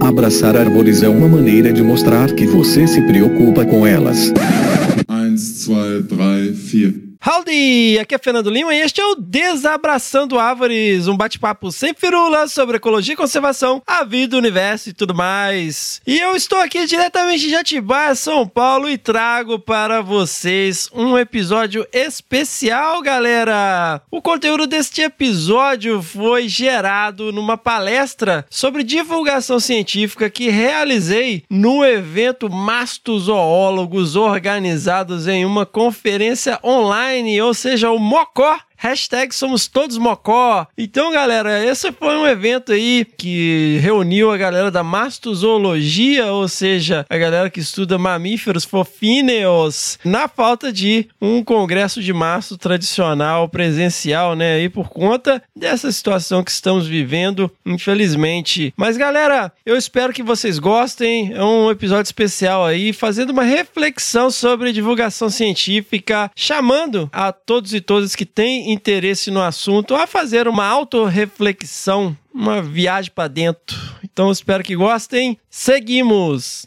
Abraçar árvores é uma maneira de mostrar que você se preocupa com elas. 1, 2, 3, 4. Howdy! Aqui é Fernando Lima e este é o Desabraçando Árvores, um bate-papo sem firula sobre ecologia e conservação, a vida, o universo e tudo mais. E eu estou aqui diretamente de Jatibá, São Paulo, e trago para vocês um episódio especial, galera! O conteúdo deste episódio foi gerado numa palestra sobre divulgação científica que realizei no evento Mastozoólogos, organizados em uma conferência online online, ou seja, o Mocó Hashtag somos todos mocó. Então, galera, esse foi um evento aí que reuniu a galera da mastozoologia, ou seja, a galera que estuda mamíferos fofíneos, na falta de um congresso de masto tradicional, presencial, né? E por conta dessa situação que estamos vivendo, infelizmente. Mas, galera, eu espero que vocês gostem. É um episódio especial aí, fazendo uma reflexão sobre divulgação científica, chamando a todos e todas que têm interesse no assunto a fazer uma autorreflexão, uma viagem para dentro. Então espero que gostem. Seguimos!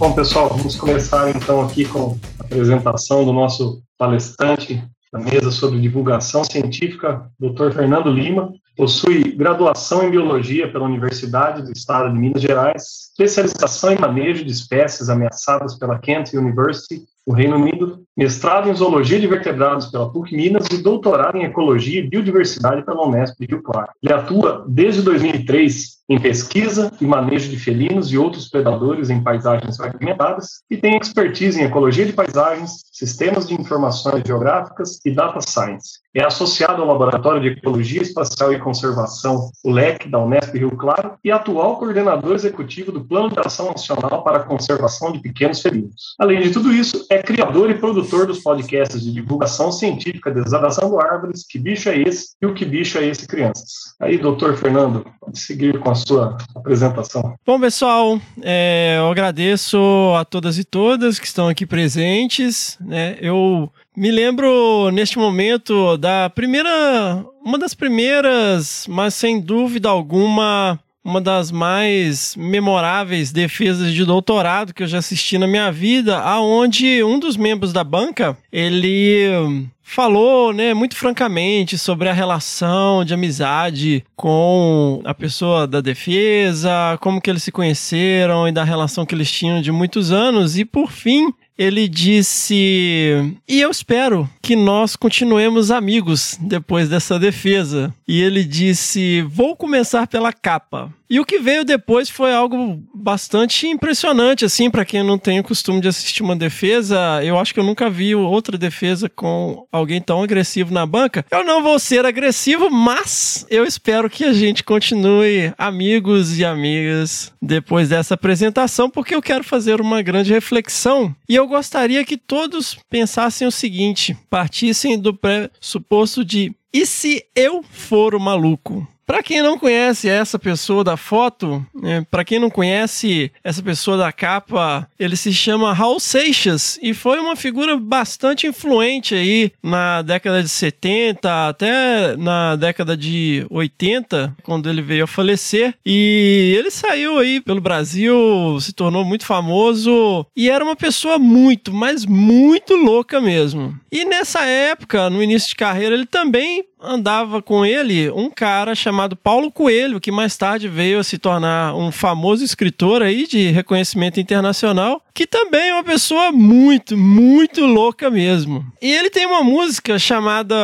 Bom, pessoal, vamos começar então aqui com a apresentação do nosso palestrante da mesa sobre divulgação científica, Dr. Fernando Lima. Possui graduação em Biologia pela Universidade do Estado de Minas Gerais, especialização em manejo de espécies ameaçadas pela Kent University, no Reino Unido, mestrado em Zoologia de Vertebrados pela PUC Minas e doutorado em Ecologia e Biodiversidade pela Unesp de Rio Claro. Ele atua desde 2003 em pesquisa e manejo de felinos e outros predadores em paisagens fragmentadas e tem expertise em ecologia de paisagens, sistemas de informações geográficas e data science. É associado ao Laboratório de Ecologia Espacial e Conservação, o LEC, da Unesp Rio Claro, e atual coordenador executivo do Plano de Ação Nacional para a Conservação de Pequenos Felinos. Além de tudo isso, é criador e produtor dos podcasts de divulgação científica Desabraçando Árvores, Que Bicho é Esse? e O Que Bicho é Esse Crianças. Aí, doutor Fernando, pode seguir com a sua apresentação. Bom, pessoal, é, eu agradeço a todas e todas que estão aqui presentes. Né? Eu me lembro neste momento da primeira, uma das primeiras, mas sem dúvida alguma, uma das mais memoráveis defesas de doutorado que eu já assisti na minha vida, aonde um dos membros da banca, ele falou, né, muito francamente sobre a relação de amizade com a pessoa da defesa, como que eles se conheceram e da relação que eles tinham de muitos anos. E por fim ele disse: E eu espero que nós continuemos amigos depois dessa defesa. E ele disse: Vou começar pela capa. E o que veio depois foi algo bastante impressionante, assim, para quem não tem o costume de assistir uma defesa. Eu acho que eu nunca vi outra defesa com alguém tão agressivo na banca. Eu não vou ser agressivo, mas eu espero que a gente continue amigos e amigas depois dessa apresentação, porque eu quero fazer uma grande reflexão. E eu gostaria que todos pensassem o seguinte: partissem do pressuposto de e se eu for o maluco? Para quem não conhece essa pessoa da foto, né, para quem não conhece essa pessoa da capa, ele se chama Raul Seixas e foi uma figura bastante influente aí na década de 70 até na década de 80, quando ele veio a falecer. E ele saiu aí pelo Brasil, se tornou muito famoso e era uma pessoa muito, mas muito louca mesmo. E nessa época, no início de carreira, ele também andava com ele um cara chamado Paulo Coelho, que mais tarde veio a se tornar um famoso escritor aí de reconhecimento internacional, que também é uma pessoa muito, muito louca mesmo. E ele tem uma música chamada,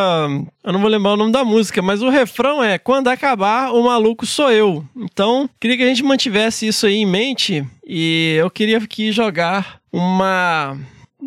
eu não vou lembrar o nome da música, mas o refrão é quando acabar o maluco sou eu. Então, queria que a gente mantivesse isso aí em mente e eu queria aqui jogar uma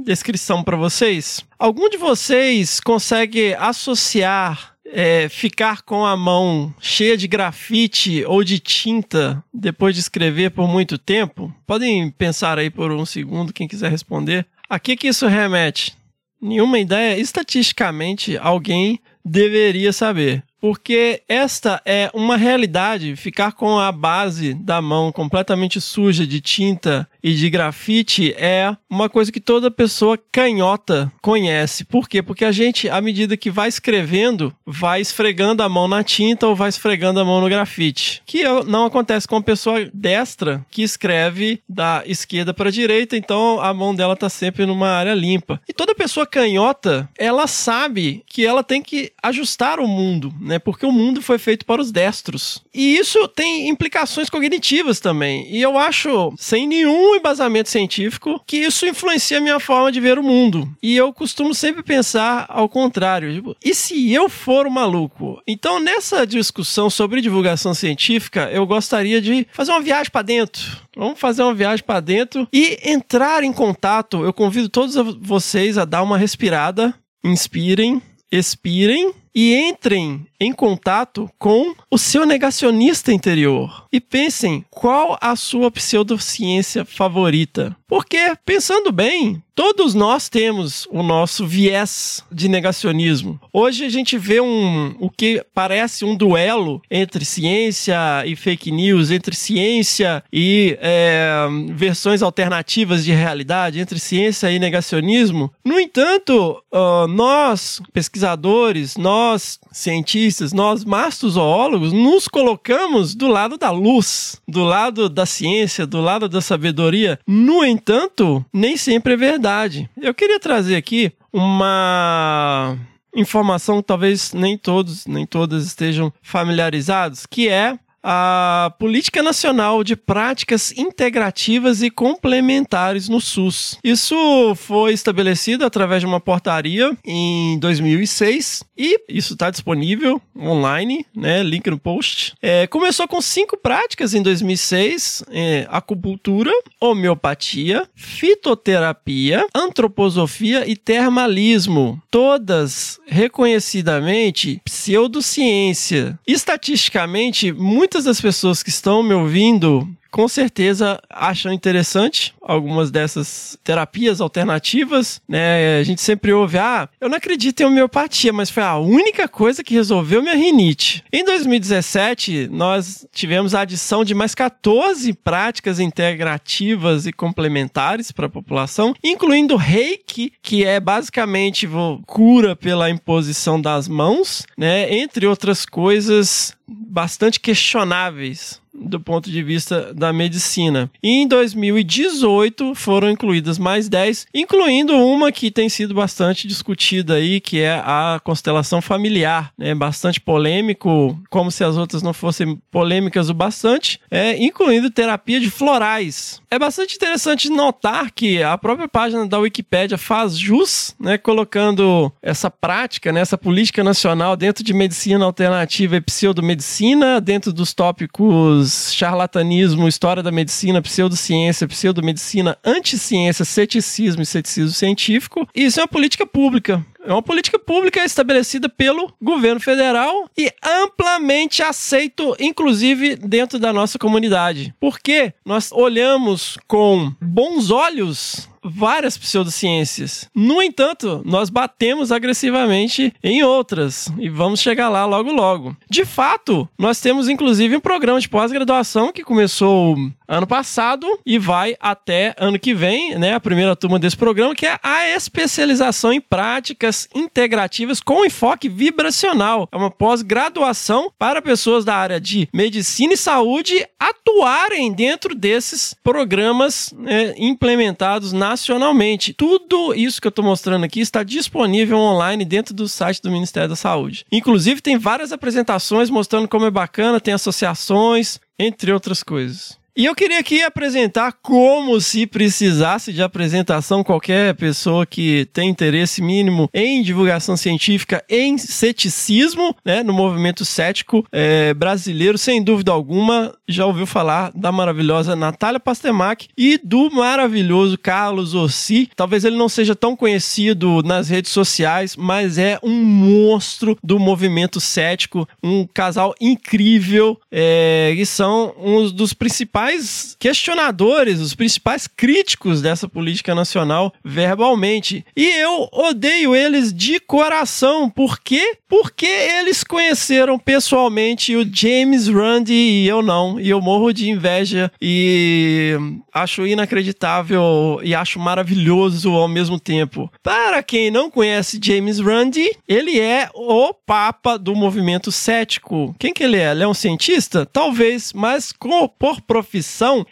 descrição para vocês. Algum de vocês consegue associar é, ficar com a mão cheia de grafite ou de tinta depois de escrever por muito tempo? Podem pensar aí por um segundo, quem quiser responder. A que, que isso remete? Nenhuma ideia? Estatisticamente, alguém deveria saber. Porque esta é uma realidade. Ficar com a base da mão completamente suja de tinta e de grafite é uma coisa que toda pessoa canhota conhece. Por quê? Porque a gente, à medida que vai escrevendo, vai esfregando a mão na tinta ou vai esfregando a mão no grafite. Que não acontece com a pessoa destra que escreve da esquerda para a direita, então a mão dela está sempre numa área limpa. E toda pessoa canhota, ela sabe que ela tem que ajustar o mundo, né? Porque o mundo foi feito para os destros. E isso tem implicações cognitivas também. E eu acho, sem nenhum embasamento científico, que isso influencia a minha forma de ver o mundo. E eu costumo sempre pensar ao contrário. Tipo, e se eu for o um maluco? Então, nessa discussão sobre divulgação científica, eu gostaria de fazer uma viagem para dentro. Vamos fazer uma viagem para dentro e entrar em contato. Eu convido todos vocês a dar uma respirada, inspirem, expirem e entrem em contato com o seu negacionista interior e pensem qual a sua pseudociência favorita. Porque, pensando bem, todos nós temos o nosso viés de negacionismo. Hoje a gente vê um, o que parece um duelo entre ciência e fake news, entre ciência e é, versões alternativas de realidade, entre ciência e negacionismo. No entanto, uh, nós, pesquisadores, nós, cientistas, nós, mastozoólogos, nos colocamos do lado da luz, do lado da ciência, do lado da sabedoria. No entanto, nem sempre é verdade. Eu queria trazer aqui uma informação que talvez nem todos, nem todas estejam familiarizados, que é a Política Nacional de Práticas Integrativas e Complementares no SUS. Isso foi estabelecido através de uma portaria em 2006 e isso está disponível online, né? Link no post. É, começou com cinco práticas em 2006: é, acupuntura, homeopatia, fitoterapia, antroposofia e termalismo. Todas reconhecidamente pseudociência. Estatisticamente, muito muitas das pessoas que estão me ouvindo com certeza acham interessante algumas dessas terapias alternativas, né? A gente sempre ouve, ah, eu não acredito em homeopatia, mas foi a única coisa que resolveu minha rinite. Em 2017, nós tivemos a adição de mais 14 práticas integrativas e complementares para a população, incluindo reiki, que é basicamente cura pela imposição das mãos, né? Entre outras coisas bastante questionáveis do ponto de vista da medicina. E em 2018 foram incluídas mais 10, incluindo uma que tem sido bastante discutida aí, que é a constelação familiar, né? Bastante polêmico, como se as outras não fossem polêmicas o bastante, é, incluindo terapia de florais. É bastante interessante notar que a própria página da Wikipédia faz jus, né, colocando essa prática, né, essa política nacional dentro de medicina alternativa e pseudomedicina, dentro dos tópicos charlatanismo, história da medicina, pseudociência, pseudomedicina, anticiência, ceticismo e ceticismo científico. Isso é uma política pública. É uma política pública estabelecida pelo governo federal e amplamente aceito, inclusive dentro da nossa comunidade. Porque nós olhamos com bons olhos várias pseudociências. No entanto, nós batemos agressivamente em outras e vamos chegar lá logo logo. De fato, nós temos inclusive um programa de pós-graduação que começou ano passado e vai até ano que vem, né, a primeira turma desse programa, que é a especialização em práticas integrativas com enfoque vibracional. É uma pós-graduação para pessoas da área de medicina e saúde atuarem dentro desses programas né, implementados nacionalmente. Tudo isso que eu estou mostrando aqui está disponível online dentro do site do Ministério da Saúde. Inclusive, tem várias apresentações mostrando como é bacana, tem associações, entre outras coisas. E eu queria aqui apresentar como se precisasse de apresentação qualquer pessoa que tem interesse mínimo em divulgação científica, em ceticismo, né, no movimento cético é, brasileiro, sem dúvida alguma, já ouviu falar da maravilhosa Natália Pastemac e do maravilhoso Carlos Ossi. Talvez ele não seja tão conhecido nas redes sociais, mas é um monstro do movimento cético, um casal incrível, é, e são um dos principais principais questionadores, os principais críticos dessa política nacional verbalmente. E eu odeio eles de coração. Por quê? Porque eles conheceram pessoalmente o James Randi e eu não. E eu morro de inveja e acho inacreditável e acho maravilhoso ao mesmo tempo. Para quem não conhece James Randi, ele é o papa do movimento cético. Quem que ele é? Ele é um cientista? Talvez, mas por profissão,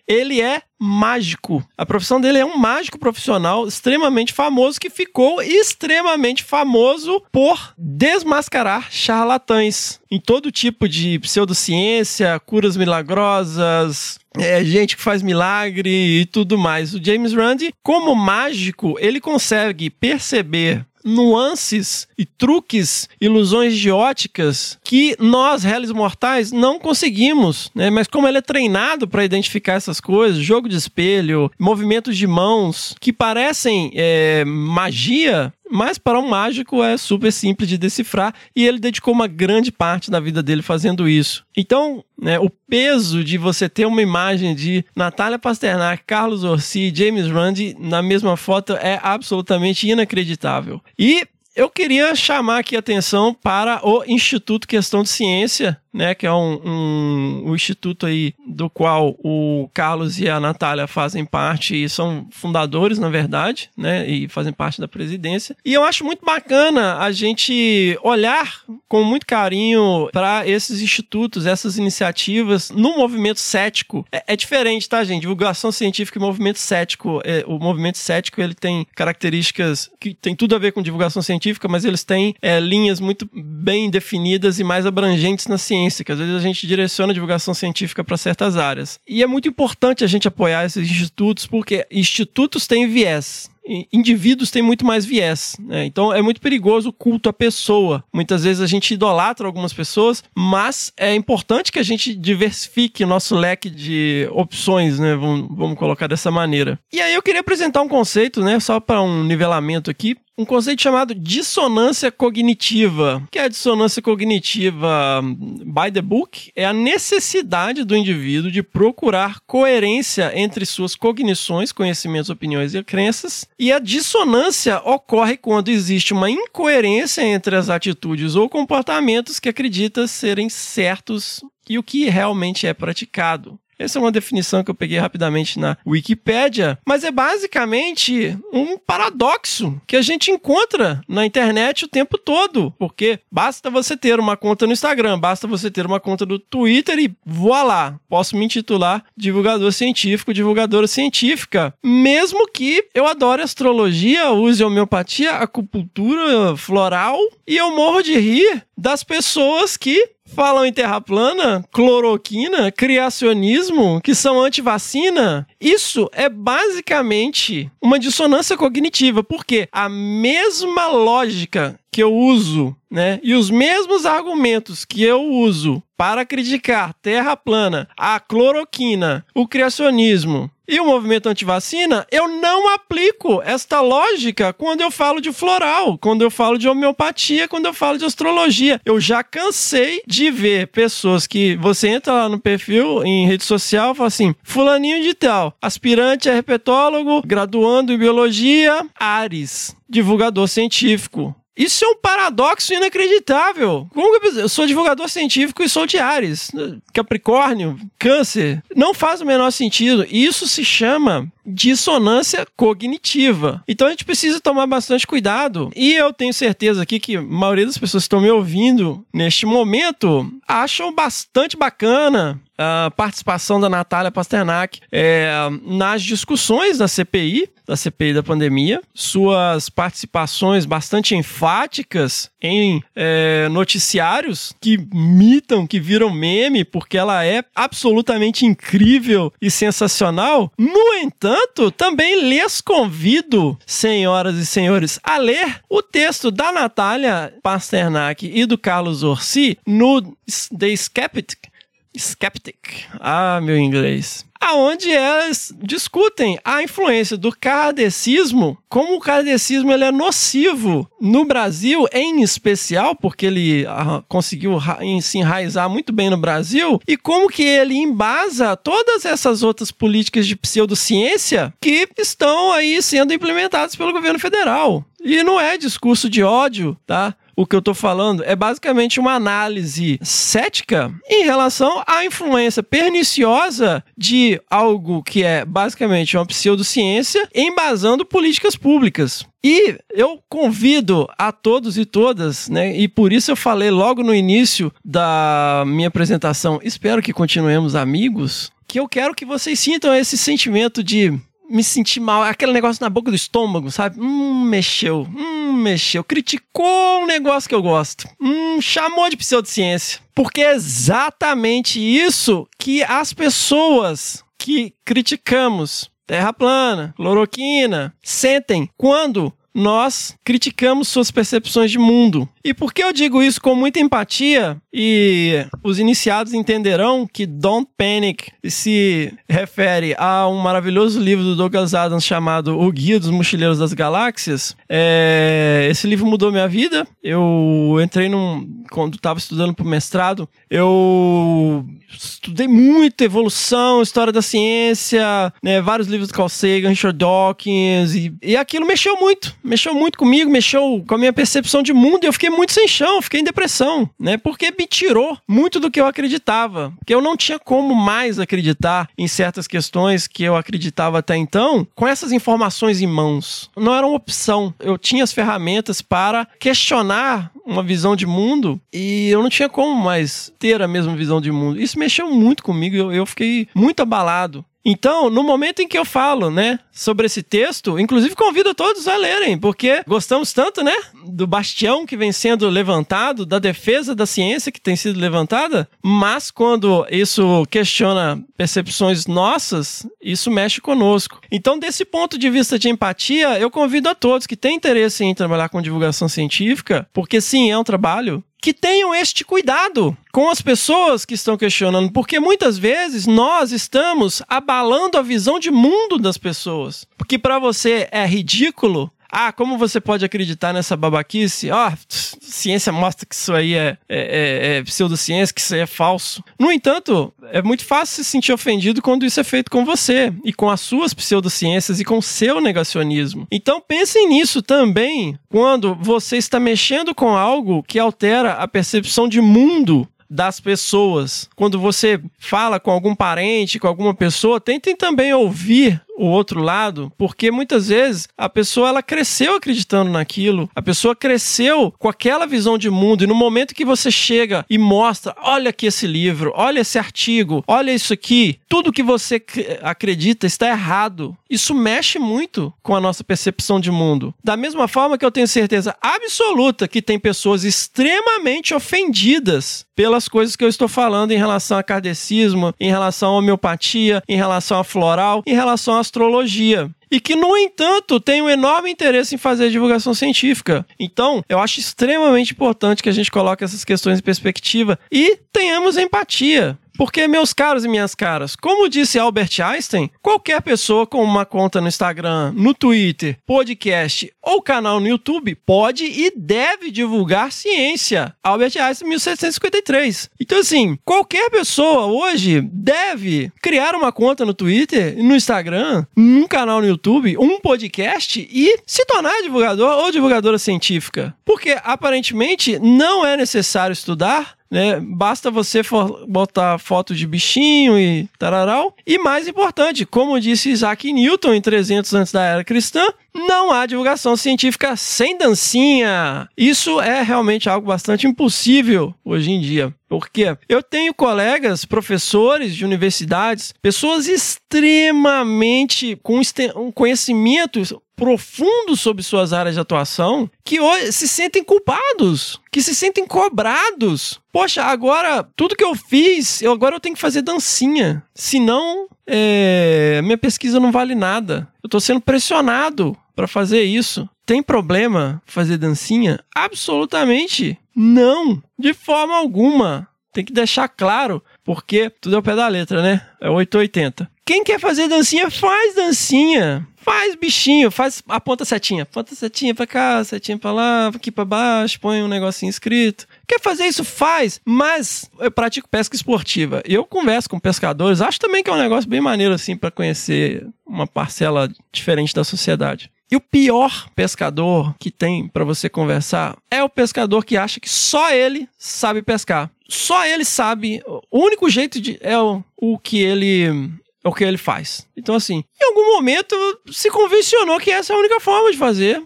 ele é mágico. A profissão dele é um mágico profissional extremamente famoso que ficou extremamente famoso por desmascarar charlatães em todo tipo de pseudociência, curas milagrosas, é, gente que faz milagre e tudo mais. O James Randi, como mágico, ele consegue perceber nuances e truques, ilusões de óticas que nós, réis mortais, não conseguimos, né? Mas como ele é treinado para identificar essas coisas, jogo de espelho, movimentos de mãos que parecem é, magia, mas para um mágico é super simples de decifrar e ele dedicou uma grande parte da vida dele fazendo isso. Então, né, o peso de você ter uma imagem de Natália Pasternak, Carlos Orsi, James Randi na mesma foto é absolutamente inacreditável. E eu queria chamar aqui a atenção para o Instituto Questão de Ciência, né, que é um, um, um, instituto aí do qual o Carlos e a Natália fazem parte e são fundadores, na verdade, né, e fazem parte da presidência. E eu acho muito bacana a gente olhar com muito carinho para esses institutos, essas iniciativas no movimento cético. É, é, diferente, tá, gente? Divulgação científica e movimento cético. É, o movimento cético ele tem características que tem tudo a ver com divulgação científica, mas eles têm é, linhas muito bem definidas e mais abrangentes na ciência ciência, que às vezes a gente direciona a divulgação científica para certas áreas. E é muito importante a gente apoiar esses institutos, porque institutos têm viés indivíduos têm muito mais viés. Né? Então é muito perigoso o culto à pessoa. Muitas vezes a gente idolatra algumas pessoas, mas é importante que a gente diversifique o nosso leque de opções, né? Vamos, vamos colocar dessa maneira. E aí eu queria apresentar um conceito, né? Só para um nivelamento aqui, um conceito chamado dissonância cognitiva. O que é a dissonância cognitiva by the book? É a necessidade do indivíduo de procurar coerência entre suas cognições, conhecimentos, opiniões e crenças. E a dissonância ocorre quando existe uma incoerência entre as atitudes ou comportamentos que acredita serem certos e o que realmente é praticado. Essa é uma definição que eu peguei rapidamente na Wikipédia, mas é basicamente um paradoxo que a gente encontra na internet o tempo todo, porque basta você ter uma conta no Instagram, basta você ter uma conta no Twitter e voilá, posso me intitular divulgador científico, divulgadora científica, mesmo que eu adore astrologia, use homeopatia, acupuntura floral e eu morro de rir das pessoas que falam em terra plana, cloroquina, criacionismo, que são anti-vacina, isso é basicamente uma dissonância cognitiva, porque a mesma lógica que eu uso, né, e os mesmos argumentos que eu uso para criticar terra plana, a cloroquina, o criacionismo e o movimento antivacina, eu não aplico esta lógica quando eu falo de floral, quando eu falo de homeopatia, quando eu falo de astrologia. Eu já cansei de ver pessoas que você entra lá no perfil em rede social e fala assim: Fulaninho de tal, aspirante a herpetólogo, graduando em biologia, Ares, divulgador científico. Isso é um paradoxo inacreditável. Como que eu sou divulgador científico e sou de Ares, Capricórnio, Câncer? Não faz o menor sentido. Isso se chama dissonância cognitiva. Então a gente precisa tomar bastante cuidado. E eu tenho certeza aqui que a maioria das pessoas que estão me ouvindo neste momento acham bastante bacana a participação da Natália Pasternak é, nas discussões da CPI, da CPI da pandemia, suas participações bastante enfáticas em é, noticiários que mitam, que viram meme, porque ela é absolutamente incrível e sensacional. No entanto, também lhes convido, senhoras e senhores, a ler o texto da Natália Pasternak e do Carlos Orsi no The Skeptic Skeptic. Ah, meu inglês. aonde elas discutem a influência do kardecismo, como o kardecismo ele é nocivo no Brasil, em especial, porque ele ah, conseguiu se enraizar muito bem no Brasil, e como que ele embasa todas essas outras políticas de pseudociência que estão aí sendo implementadas pelo governo federal. E não é discurso de ódio, tá? O que eu estou falando é basicamente uma análise cética em relação à influência perniciosa de algo que é basicamente uma pseudociência embasando políticas públicas. E eu convido a todos e todas, né? E por isso eu falei logo no início da minha apresentação, espero que continuemos amigos, que eu quero que vocês sintam esse sentimento de me sentir mal, aquele negócio na boca do estômago, sabe? Hum, mexeu, hum, mexeu, criticou um negócio que eu gosto, hum, chamou de pseudociência. Porque é exatamente isso que as pessoas que criticamos terra plana, cloroquina, sentem quando nós criticamos suas percepções de mundo. E por que eu digo isso com muita empatia? E os iniciados entenderão que Don't Panic se refere a um maravilhoso livro do Douglas Adams chamado O Guia dos Mochileiros das Galáxias. É... Esse livro mudou minha vida. Eu entrei num. Quando estava estudando para o mestrado, eu estudei muito evolução, história da ciência, né, vários livros do Carl Sagan, Richard Dawkins, e, e aquilo mexeu muito, mexeu muito comigo, mexeu com a minha percepção de mundo, e eu fiquei muito sem chão, fiquei em depressão, né, porque me tirou muito do que eu acreditava, porque eu não tinha como mais acreditar em certas questões que eu acreditava até então, com essas informações em mãos. Não era uma opção, eu tinha as ferramentas para questionar uma visão de mundo e eu não tinha como mais ter a mesma visão de mundo. Isso mexeu muito comigo, eu, eu fiquei muito abalado. Então, no momento em que eu falo, né, sobre esse texto, inclusive convido todos a lerem, porque gostamos tanto, né, do bastião que vem sendo levantado, da defesa da ciência que tem sido levantada, mas quando isso questiona percepções nossas, isso mexe conosco. Então, desse ponto de vista de empatia, eu convido a todos que têm interesse em trabalhar com divulgação científica, porque sim, é um trabalho que tenham este cuidado com as pessoas que estão questionando, porque muitas vezes nós estamos abalando a visão de mundo das pessoas. Porque para você é ridículo ah, como você pode acreditar nessa babaquice? Ah, ciência mostra que isso aí é, é, é, é, pseudociência, que isso aí é falso. No entanto, é muito fácil se sentir ofendido quando isso é feito com você e com as suas pseudociências e com o seu negacionismo. Então pensem nisso também quando você está mexendo com algo que altera a percepção de mundo das pessoas. Quando você fala com algum parente, com alguma pessoa, tentem também ouvir o outro lado, porque muitas vezes a pessoa ela cresceu acreditando naquilo, a pessoa cresceu com aquela visão de mundo e no momento que você chega e mostra, olha aqui esse livro, olha esse artigo, olha isso aqui, tudo que você acredita está errado. Isso mexe muito com a nossa percepção de mundo. Da mesma forma que eu tenho certeza absoluta que tem pessoas extremamente ofendidas pelas coisas que eu estou falando em relação a kardecismo, em relação à homeopatia, em relação a floral, em relação a astrologia e que, no entanto, tem um enorme interesse em fazer divulgação científica. Então, eu acho extremamente importante que a gente coloque essas questões em perspectiva e tenhamos empatia. Porque, meus caros e minhas caras, como disse Albert Einstein, qualquer pessoa com uma conta no Instagram, no Twitter, podcast ou canal no YouTube pode e deve divulgar ciência. Albert Einstein, 1753. Então, assim, qualquer pessoa hoje deve criar uma conta no Twitter, no Instagram, num canal no YouTube, um podcast e se tornar divulgador ou divulgadora científica. Porque aparentemente não é necessário estudar, né? Basta você botar foto de bichinho e tararau. E mais importante, como disse Isaac Newton em 300 antes da era cristã, não há divulgação científica sem dancinha. Isso é realmente algo bastante impossível hoje em dia. Porque eu tenho colegas, professores de universidades, pessoas extremamente com um conhecimento profundo sobre suas áreas de atuação, que hoje se sentem culpados, que se sentem cobrados. Poxa, agora tudo que eu fiz, eu agora eu tenho que fazer dancinha. Senão, é, minha pesquisa não vale nada. Eu estou sendo pressionado para fazer isso. Tem problema fazer dancinha? Absolutamente não, de forma alguma. Tem que deixar claro, porque tudo é o pé da letra, né? É 880. Quem quer fazer dancinha, faz dancinha. Faz bichinho, faz aponta setinha. Aponta setinha pra cá, setinha pra lá, aqui pra baixo, põe um negocinho escrito. Quer fazer isso? Faz. Mas eu pratico pesca esportiva. Eu converso com pescadores, acho também que é um negócio bem maneiro assim para conhecer uma parcela diferente da sociedade. E o pior pescador que tem para você conversar é o pescador que acha que só ele sabe pescar. Só ele sabe. O único jeito de é o, o que ele o que ele faz. Então, assim, em algum momento se convencionou que essa é a única forma de fazer.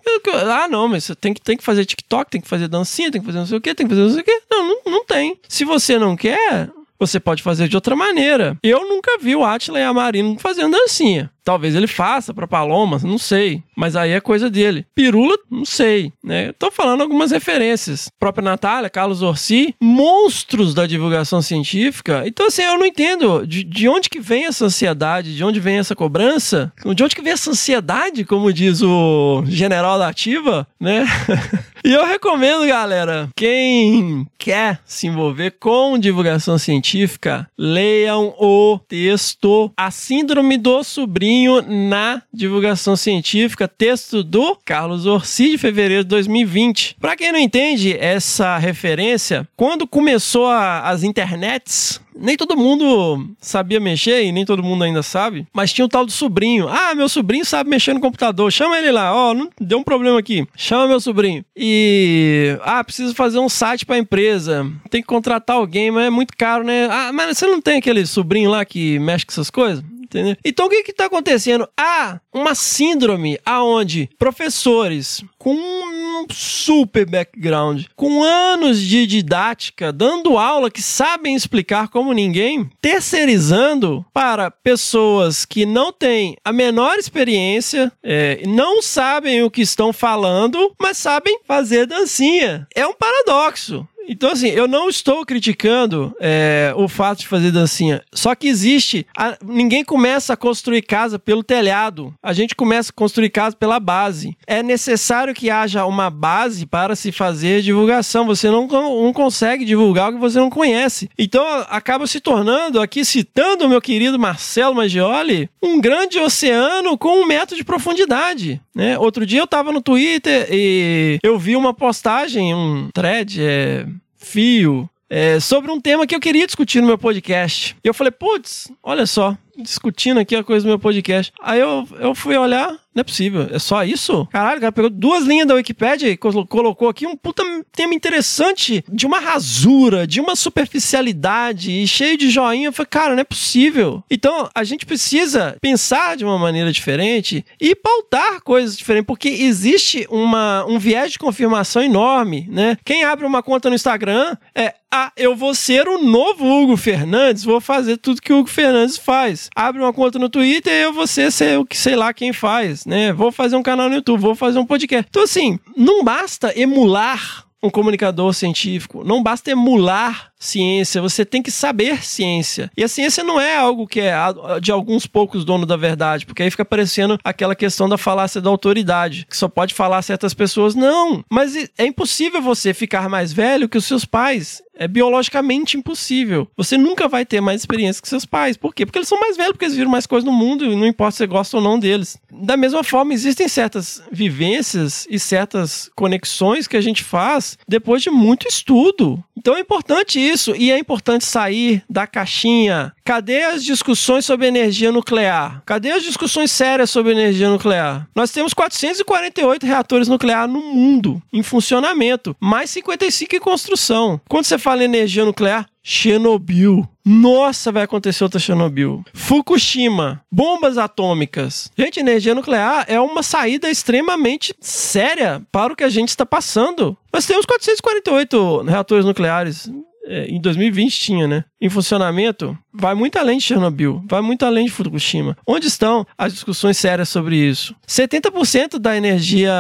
Ah, não, mas você tem que, tem que fazer TikTok, tem que fazer dancinha, tem que fazer não sei o quê, tem que fazer não sei o quê. Não, não, não tem. Se você não quer, você pode fazer de outra maneira. Eu nunca vi o Atila e a Marina fazendo dancinha. Talvez ele faça para Palomas, não sei. Mas aí é coisa dele. Pirula, não sei. Né? Eu tô falando algumas referências. Própria Natália, Carlos Orsi, monstros da divulgação científica. Então, assim, eu não entendo de, de onde que vem essa ansiedade, de onde vem essa cobrança, de onde que vem essa ansiedade, como diz o general da ativa, né? e eu recomendo, galera, quem quer se envolver com divulgação científica, leiam o texto A Síndrome do Sobrinho na divulgação científica, texto do Carlos Orsi, de fevereiro de 2020. Para quem não entende essa referência, quando começou a, as internets, nem todo mundo sabia mexer e nem todo mundo ainda sabe, mas tinha o tal do sobrinho. Ah, meu sobrinho sabe mexer no computador, chama ele lá. Ó, oh, deu um problema aqui. Chama meu sobrinho. E ah, preciso fazer um site para empresa. Tem que contratar alguém, mas é muito caro, né? Ah, mas você não tem aquele sobrinho lá que mexe com essas coisas? Entendeu? Então o que que tá acontecendo? Há uma síndrome aonde professores com um super background, com anos de didática, dando aula que sabem explicar como ninguém, terceirizando para pessoas que não têm a menor experiência, é, não sabem o que estão falando, mas sabem fazer dancinha. É um paradoxo. Então, assim, eu não estou criticando é, o fato de fazer dancinha. Só que existe. A, ninguém começa a construir casa pelo telhado. A gente começa a construir casa pela base. É necessário que haja uma base para se fazer divulgação. Você não, não consegue divulgar o que você não conhece. Então, acaba se tornando, aqui citando o meu querido Marcelo Maggioli, um grande oceano com um metro de profundidade. Né? Outro dia eu estava no Twitter e eu vi uma postagem, um thread. É fio é, sobre um tema que eu queria discutir no meu podcast. E eu falei, putz, olha só, discutindo aqui a coisa do meu podcast. Aí eu, eu fui olhar, não é possível, é só isso? Caralho, o cara pegou duas linhas da Wikipedia e colocou aqui um puta tema interessante de uma rasura, de uma superficialidade e cheio de joinha. Eu falei, cara, não é possível. Então, a gente precisa pensar de uma maneira diferente e pautar coisas diferentes, porque existe uma, um viés de confirmação enorme, né? Quem abre uma conta no Instagram é, ah, eu vou ser o novo Hugo Fernandes, vou fazer tudo que o Hugo Fernandes faz abre uma conta no Twitter e eu vou ser o que sei lá quem faz, né? Vou fazer um canal no YouTube, vou fazer um podcast. Então, assim, não basta emular um comunicador científico, não basta emular ciência, você tem que saber ciência. E a ciência não é algo que é de alguns poucos donos da verdade, porque aí fica parecendo aquela questão da falácia da autoridade, que só pode falar certas pessoas. Não, mas é impossível você ficar mais velho que os seus pais. É biologicamente impossível. Você nunca vai ter mais experiência que seus pais. Por quê? Porque eles são mais velhos, porque eles viram mais coisas no mundo e não importa se você gosta ou não deles. Da mesma forma, existem certas vivências e certas conexões que a gente faz depois de muito estudo. Então é importante isso e é importante sair da caixinha. Cadê as discussões sobre energia nuclear? Cadê as discussões sérias sobre energia nuclear? Nós temos 448 reatores nucleares no mundo em funcionamento, mais 55 em construção. Quando você fala em energia nuclear, Chernobyl. Nossa, vai acontecer outra Chernobyl. Fukushima. Bombas atômicas. Gente, energia nuclear é uma saída extremamente séria para o que a gente está passando. Nós temos 448 reatores nucleares. É, em 2020 tinha, né? Em funcionamento, vai muito além de Chernobyl, vai muito além de Fukushima. Onde estão as discussões sérias sobre isso? 70% da energia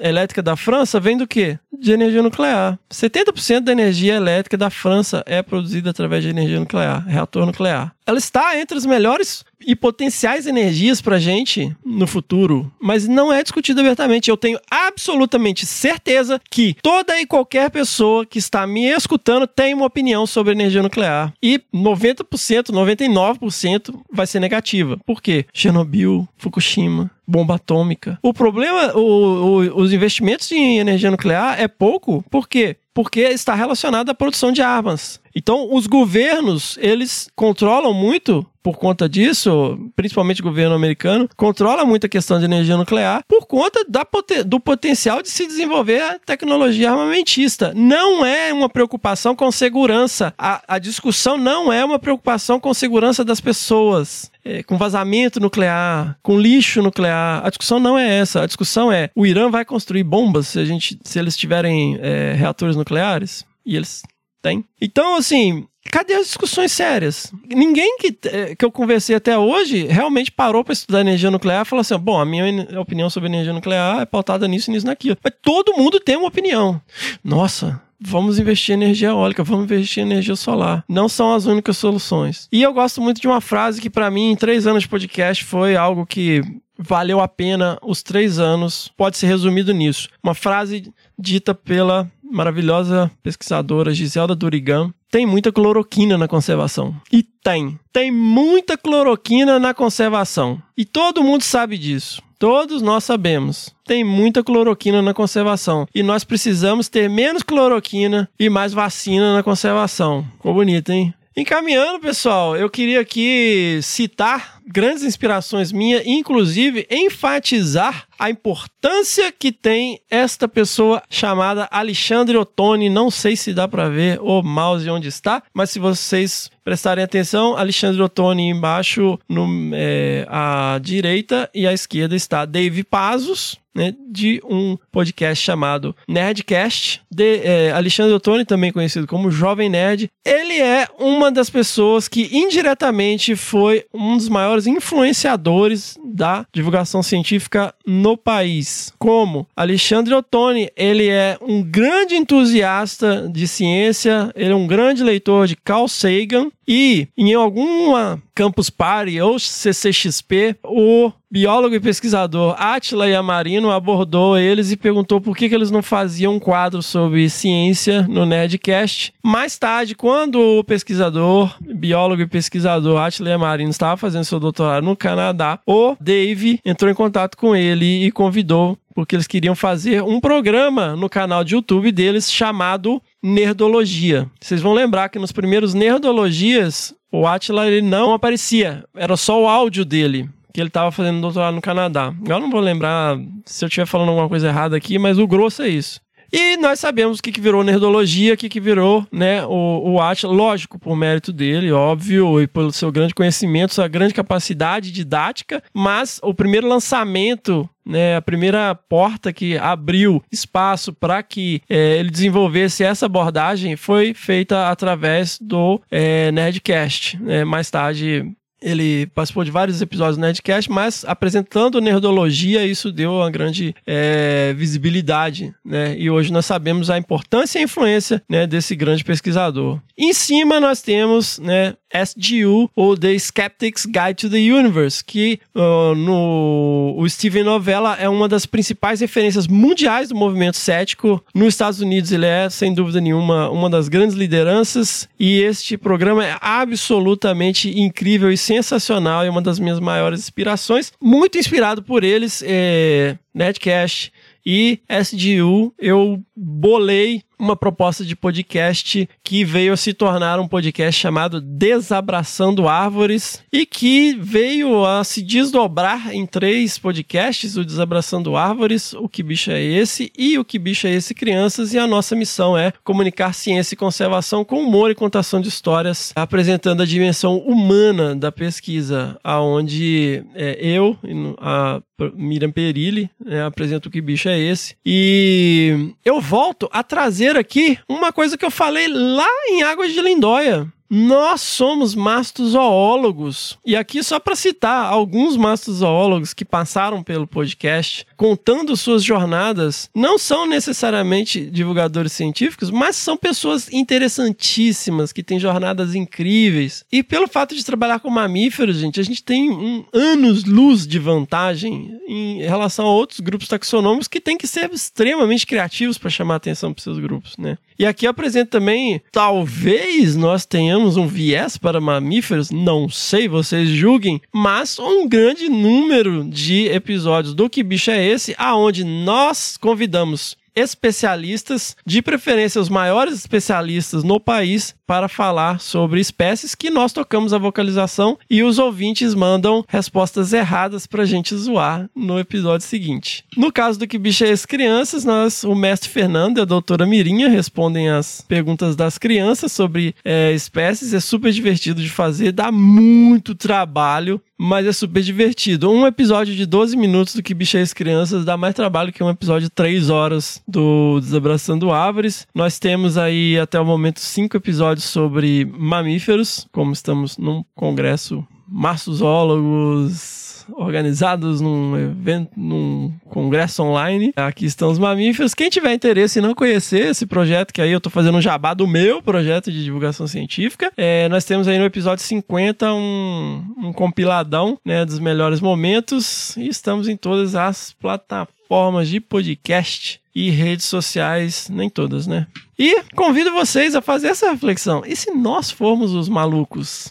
elétrica da França vem do quê? De energia nuclear. 70% da energia elétrica da França é produzida através de energia nuclear, reator nuclear. Ela está entre os melhores e potenciais energias para gente no futuro, mas não é discutido abertamente. Eu tenho absolutamente certeza que toda e qualquer pessoa que está me escutando tem uma opinião sobre energia nuclear. E 90%, 99% vai ser negativa. Por quê? Chernobyl, Fukushima, bomba atômica. O problema, o, o, os investimentos em energia nuclear é pouco, por quê? Porque está relacionado à produção de armas. Então, os governos, eles controlam muito por conta disso, principalmente o governo americano, controla muito a questão de energia nuclear por conta da, do potencial de se desenvolver a tecnologia armamentista. Não é uma preocupação com segurança. A, a discussão não é uma preocupação com segurança das pessoas. É, com vazamento nuclear, com lixo nuclear. A discussão não é essa. A discussão é: o Irã vai construir bombas se, a gente, se eles tiverem é, reatores nucleares? E eles têm. Então, assim, cadê as discussões sérias? Ninguém que, eh, que eu conversei até hoje realmente parou para estudar energia nuclear e falou assim: bom, a minha opinião sobre energia nuclear é pautada nisso, nisso, naquilo. Mas todo mundo tem uma opinião. Nossa, vamos investir em energia eólica, vamos investir em energia solar. Não são as únicas soluções. E eu gosto muito de uma frase que, para mim, em três anos de podcast, foi algo que valeu a pena os três anos. Pode ser resumido nisso. Uma frase dita pela maravilhosa pesquisadora Giselda Durigan, tem muita cloroquina na conservação. E tem. Tem muita cloroquina na conservação. E todo mundo sabe disso. Todos nós sabemos. Tem muita cloroquina na conservação. E nós precisamos ter menos cloroquina e mais vacina na conservação. Ficou bonito, hein? Encaminhando, pessoal, eu queria aqui citar grandes inspirações minhas, inclusive enfatizar a importância que tem esta pessoa chamada Alexandre Ottoni. Não sei se dá para ver o mouse onde está, mas se vocês prestarem atenção, Alexandre Ottoni embaixo no, é, à direita e à esquerda está Dave Pazos, né, de um podcast chamado Nerdcast, de é, Alexandre Ottoni, também conhecido como Jovem Nerd. Ele é uma das pessoas que indiretamente foi um dos maiores influenciadores da divulgação científica no país. Como Alexandre Ottoni, ele é um grande entusiasta de ciência, ele é um grande leitor de Carl Sagan e em alguma Campus Party ou CCXP, o biólogo e pesquisador Atila Yamarino abordou eles e perguntou por que, que eles não faziam um quadro sobre ciência no Nerdcast. Mais tarde, quando o pesquisador, biólogo e pesquisador Atila Yamarino estava fazendo seu doutorado no Canadá, o Dave entrou em contato com ele e convidou porque eles queriam fazer um programa no canal de YouTube deles chamado Nerdologia. Vocês vão lembrar que nos primeiros Nerdologias, o Atila ele não aparecia, era só o áudio dele que ele estava fazendo doutorado no Canadá. Eu não vou lembrar se eu estiver falando alguma coisa errada aqui, mas o grosso é isso. E nós sabemos o que, que virou nerdologia, o que, que virou né, o, o Atila, lógico, por mérito dele, óbvio, e pelo seu grande conhecimento, sua grande capacidade didática, mas o primeiro lançamento né, a primeira porta que abriu espaço para que é, ele desenvolvesse essa abordagem foi feita através do é, Nerdcast. É, mais tarde ele participou de vários episódios do Nerdcast, mas apresentando nerdologia, isso deu uma grande é, visibilidade, né? E hoje nós sabemos a importância e a influência né, desse grande pesquisador. Em cima nós temos né, SGU, ou The Skeptic's Guide to the Universe, que uh, no o Steven Novella é uma das principais referências mundiais do movimento cético. Nos Estados Unidos ele é, sem dúvida nenhuma, uma das grandes lideranças, e este programa é absolutamente incrível e sensacional, é uma das minhas maiores inspirações. Muito inspirado por eles, é, Netcash e SGU, eu bolei uma proposta de podcast que veio a se tornar um podcast chamado Desabraçando Árvores e que veio a se desdobrar em três podcasts: o Desabraçando Árvores, o Que Bicho é Esse e o Que Bicho é Esse Crianças. E a nossa missão é comunicar ciência e conservação com humor e contação de histórias, apresentando a dimensão humana da pesquisa, aonde é, eu, a Miriam Perilli, né, apresento o Que Bicho é Esse. E eu volto a trazer aqui uma coisa que eu falei lá em Águas de Lindóia. Nós somos mastozoólogos. E aqui, só para citar alguns mastozoólogos que passaram pelo podcast, contando suas jornadas, não são necessariamente divulgadores científicos, mas são pessoas interessantíssimas, que têm jornadas incríveis. E pelo fato de trabalhar com mamíferos, gente, a gente tem um anos-luz de vantagem em relação a outros grupos taxonômicos que têm que ser extremamente criativos para chamar atenção para seus grupos, né? E aqui eu apresento também, talvez nós tenhamos um viés para mamíferos, não sei, vocês julguem, mas um grande número de episódios do Que Bicho é Esse, aonde nós convidamos especialistas, de preferência os maiores especialistas no país, para falar sobre espécies que nós tocamos a vocalização e os ouvintes mandam respostas erradas para a gente zoar no episódio seguinte. No caso do Que Bicho é Esse Crianças, nós, o mestre Fernando e a doutora Mirinha respondem as perguntas das crianças sobre é, espécies. É super divertido de fazer, dá muito trabalho, mas é super divertido. Um episódio de 12 minutos do Que Bicho é Esse Crianças dá mais trabalho que um episódio de 3 horas do Desabraçando Árvores. Nós temos aí até o momento cinco episódios sobre mamíferos, como estamos num congresso mastozoólogos organizados num evento, num congresso online. Aqui estão os mamíferos. Quem tiver interesse em não conhecer esse projeto, que aí eu tô fazendo um jabá do meu projeto de divulgação científica, é, nós temos aí no episódio 50 um, um compiladão né, dos melhores momentos e estamos em todas as plataformas de podcast e redes sociais, nem todas, né? E convido vocês a fazer essa reflexão. E se nós formos os malucos?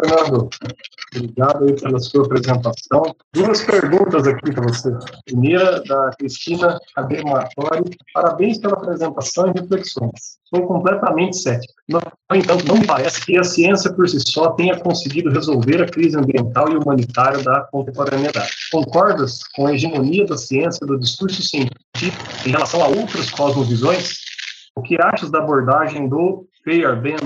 Fernando. Obrigado aí pela sua apresentação. Duas perguntas aqui para você. Primeira, da Cristina Adematori. Parabéns pela apresentação e reflexões. Sou completamente cético. No entanto, não parece que a ciência por si só tenha conseguido resolver a crise ambiental e humanitária da contemporaneidade. Concordas com a hegemonia da ciência do discurso científico em relação a outras cosmovisões? O que achas da abordagem do Feyerabend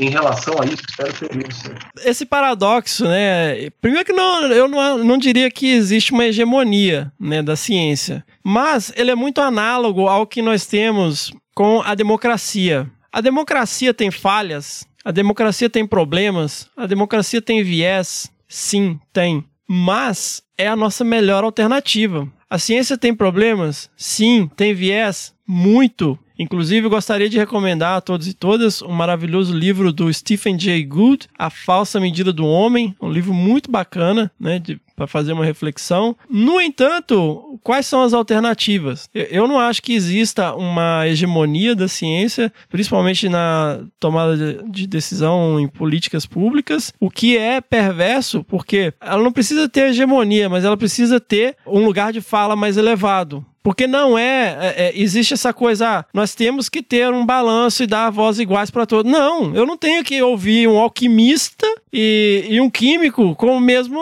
em relação a isso? Espero ter. Esse paradoxo, né? Primeiro que não, eu não, não diria que existe uma hegemonia né, da ciência, mas ele é muito análogo ao que nós temos com a democracia. A democracia tem falhas, a democracia tem problemas, a democracia tem viés, sim, tem, mas é a nossa melhor alternativa. A ciência tem problemas? Sim. Tem viés? Muito. Inclusive, gostaria de recomendar a todos e todas um maravilhoso livro do Stephen Jay Gould, A Falsa Medida do Homem, um livro muito bacana, né, para fazer uma reflexão. No entanto, quais são as alternativas? Eu não acho que exista uma hegemonia da ciência, principalmente na tomada de decisão em políticas públicas, o que é perverso, porque ela não precisa ter hegemonia, mas ela precisa ter um lugar de fala mais elevado. Porque não é, é, é, Existe essa coisa, ah, nós temos que ter um balanço e dar voz iguais para todos. Não, eu não tenho que ouvir um alquimista e, e um químico com o mesmo.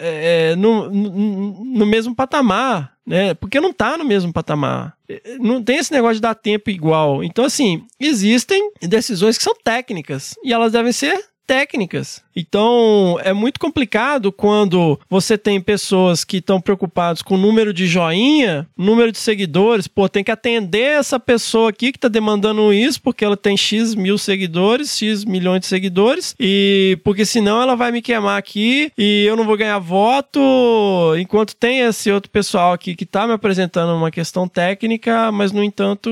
É, é no, no, no, mesmo patamar. Né? Porque não está no mesmo patamar. É, não tem esse negócio de dar tempo igual. Então, assim, existem decisões que são técnicas e elas devem ser técnicas. Então, é muito complicado quando você tem pessoas que estão preocupadas com o número de joinha, número de seguidores. Pô, tem que atender essa pessoa aqui que está demandando isso, porque ela tem X mil seguidores, X milhões de seguidores, e porque senão ela vai me queimar aqui e eu não vou ganhar voto. Enquanto tem esse outro pessoal aqui que está me apresentando uma questão técnica, mas no entanto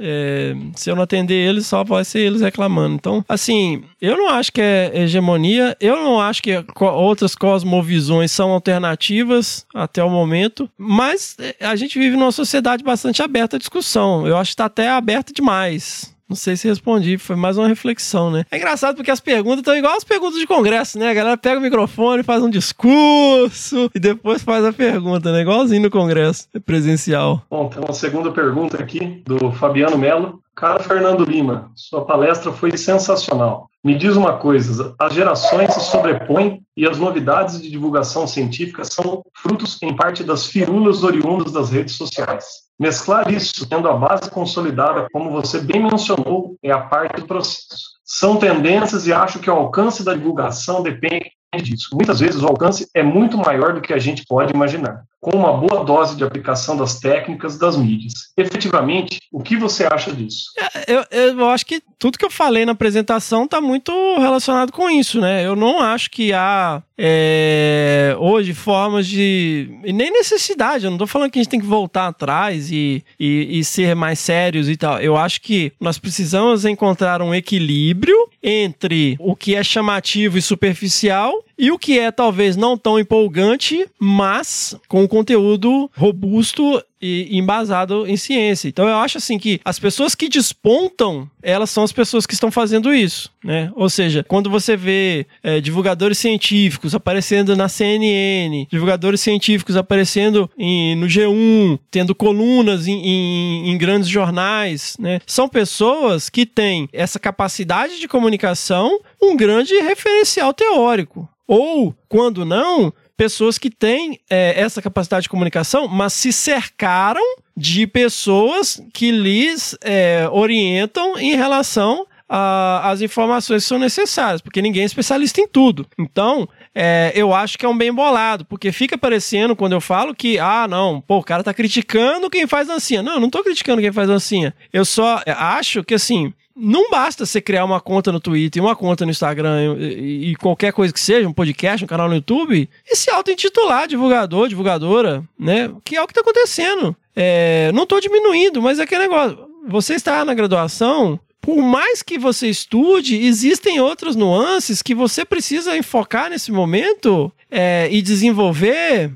é, se eu não atender eles, só vai ser eles reclamando. Então, assim, eu não acho que é hegemonia, eu não acho que outras cosmovisões são alternativas até o momento, mas é, a gente vive numa sociedade bastante aberta à discussão. Eu acho que está até aberta demais. Não sei se respondi, foi mais uma reflexão, né? É engraçado porque as perguntas estão igual as perguntas de congresso, né? A galera pega o microfone, faz um discurso e depois faz a pergunta, né? Igualzinho no congresso presencial. Bom, tem uma segunda pergunta aqui do Fabiano Melo. Cara Fernando Lima, sua palestra foi sensacional. Me diz uma coisa: as gerações se sobrepõem e as novidades de divulgação científica são frutos, em parte, das firulas oriundas das redes sociais. Mesclar isso, tendo a base consolidada, como você bem mencionou, é a parte do processo. São tendências e acho que o alcance da divulgação depende disso. Muitas vezes o alcance é muito maior do que a gente pode imaginar. Com uma boa dose de aplicação das técnicas das mídias. Efetivamente, o que você acha disso? É, eu, eu acho que tudo que eu falei na apresentação está muito relacionado com isso, né? Eu não acho que há é, hoje formas de. E nem necessidade, eu não estou falando que a gente tem que voltar atrás e, e, e, ser mais sérios e tal. Eu acho que nós precisamos encontrar um equilíbrio entre o que é chamativo e superficial e o que é talvez não tão empolgante, mas com conteúdo robusto e embasado em ciência. Então eu acho assim que as pessoas que despontam, elas são as pessoas que estão fazendo isso, né? Ou seja, quando você vê é, divulgadores científicos aparecendo na CNN, divulgadores científicos aparecendo em, no G1, tendo colunas em, em, em grandes jornais, né? São pessoas que têm essa capacidade de comunicação, um grande referencial teórico. Ou, quando não, pessoas que têm é, essa capacidade de comunicação, mas se cercaram de pessoas que lhes é, orientam em relação às informações que são necessárias, porque ninguém é especialista em tudo. Então, é, eu acho que é um bem bolado, porque fica parecendo quando eu falo que, ah, não, pô, o cara tá criticando quem faz dancinha. Não, eu não tô criticando quem faz dancinha. Eu só acho que, assim, não basta você criar uma conta no Twitter, uma conta no Instagram e, e, qualquer coisa que seja, um podcast, um canal no YouTube, e se auto-intitular divulgador, divulgadora, né? Que é o que está acontecendo. É, não estou diminuindo, mas é aquele negócio. Você está na graduação, por mais que você estude, existem outras nuances que você precisa enfocar nesse momento é, e desenvolver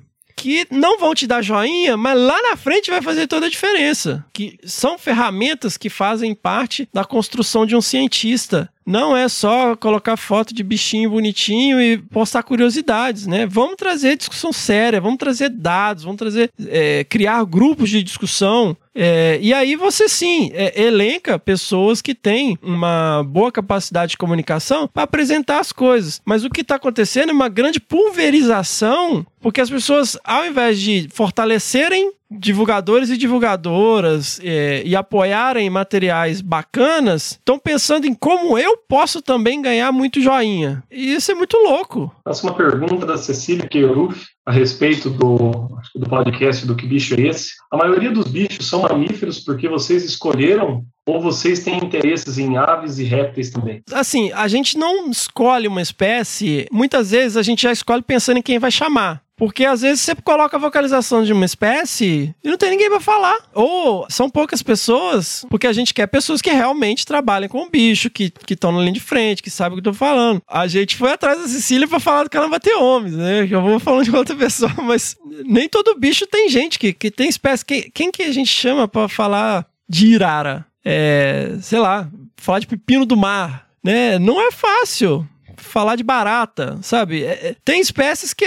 que não vão te dar joinha, mas lá na frente vai fazer toda a diferença. Que são ferramentas que fazem parte da construção de um cientista. Não é só colocar foto de bichinho bonitinho e postar curiosidades, né? Vamos trazer discussão séria, vamos trazer dados, vamos trazer é, criar grupos de discussão. É, e aí você sim é, elenca pessoas que têm uma boa capacidade de comunicação para apresentar as coisas. Mas o que está acontecendo é uma grande pulverização, porque as pessoas, ao invés de fortalecerem divulgadores e divulgadoras é, e apoiarem materiais bacanas estão pensando em como eu posso também ganhar muito joinha. E isso é muito louco. Faço uma pergunta da Cecília Queiruf a respeito do, do podcast do Que Bicho é Esse. A maioria dos bichos são mamíferos porque vocês escolheram ou vocês têm interesses em aves e répteis também? Assim, a gente não escolhe uma espécie, muitas vezes a gente já escolhe pensando em quem vai chamar. Porque às vezes você coloca a vocalização de uma espécie e não tem ninguém para falar. Ou são poucas pessoas, porque a gente quer pessoas que realmente trabalhem com o bicho, que estão na linha de frente, que sabem o que eu tô falando. A gente foi atrás da Cecília para falar não vai ter homens, né? Eu vou falando de outra pessoa, mas nem todo bicho tem gente que, que tem espécie. Quem, quem que a gente chama para falar de irara? É, sei lá, falar de pepino do mar, né? Não é fácil falar de barata, sabe? É, é tem espécies que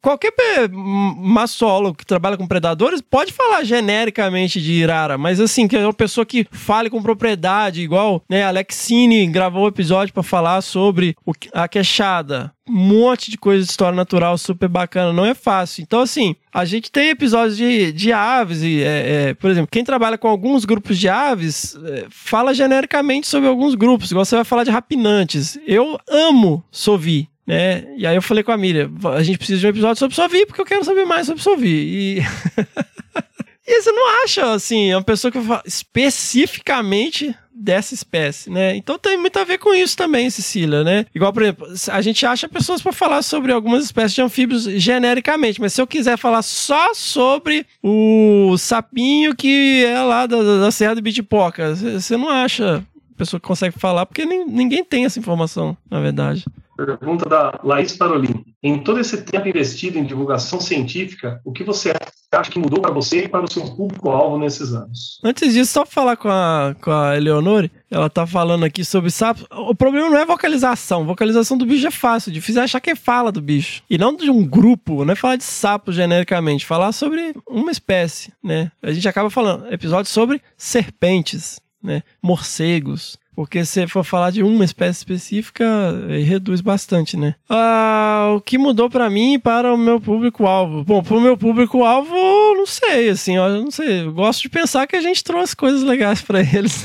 qualquer maçólogo que trabalha com predadores pode falar genericamente de irara, mas assim, que é uma pessoa que fale com propriedade, igual, né, Alexine gravou um episódio para falar sobre a queixada monte de coisa de história natural super bacana, não é fácil. Então, assim, a gente tem episódios de, de aves, e, é, é, por exemplo, quem trabalha com alguns grupos de aves é, fala genericamente sobre alguns grupos, igual você vai falar de rapinantes. Eu amo Sovi. Né? E aí eu falei com a Miriam, a gente precisa de um episódio sobre Sovi, porque eu quero saber mais sobre Sovi. E... e você não acha, assim, é uma pessoa que fala especificamente dessa espécie, né? Então tem muito a ver com isso também, Cecília, né? Igual, por exemplo, a gente acha pessoas para falar sobre algumas espécies de anfíbios genericamente, mas se eu quiser falar só sobre o sapinho que é lá da, da Serra do Bitipoca, você não acha pessoa que consegue falar, porque ninguém tem essa informação, na verdade. Pergunta da Laís Parolin. Em todo esse tempo investido em divulgação científica, o que você acha que mudou para você e para o seu público-alvo nesses anos? Antes disso, só falar com a, com a Eleonore, ela tá falando aqui sobre sapos. O problema não é vocalização. Vocalização do bicho é fácil. Difícil é achar quem fala do bicho. E não de um grupo, não é falar de sapo genericamente. Falar sobre uma espécie, né? A gente acaba falando episódio sobre serpentes, né? Morcegos, porque se for falar de uma espécie específica, reduz bastante, né? Ah, o que mudou para mim e para o meu público-alvo? Bom, para o meu público-alvo, não sei, assim, eu não sei. Eu gosto de pensar que a gente trouxe coisas legais para eles.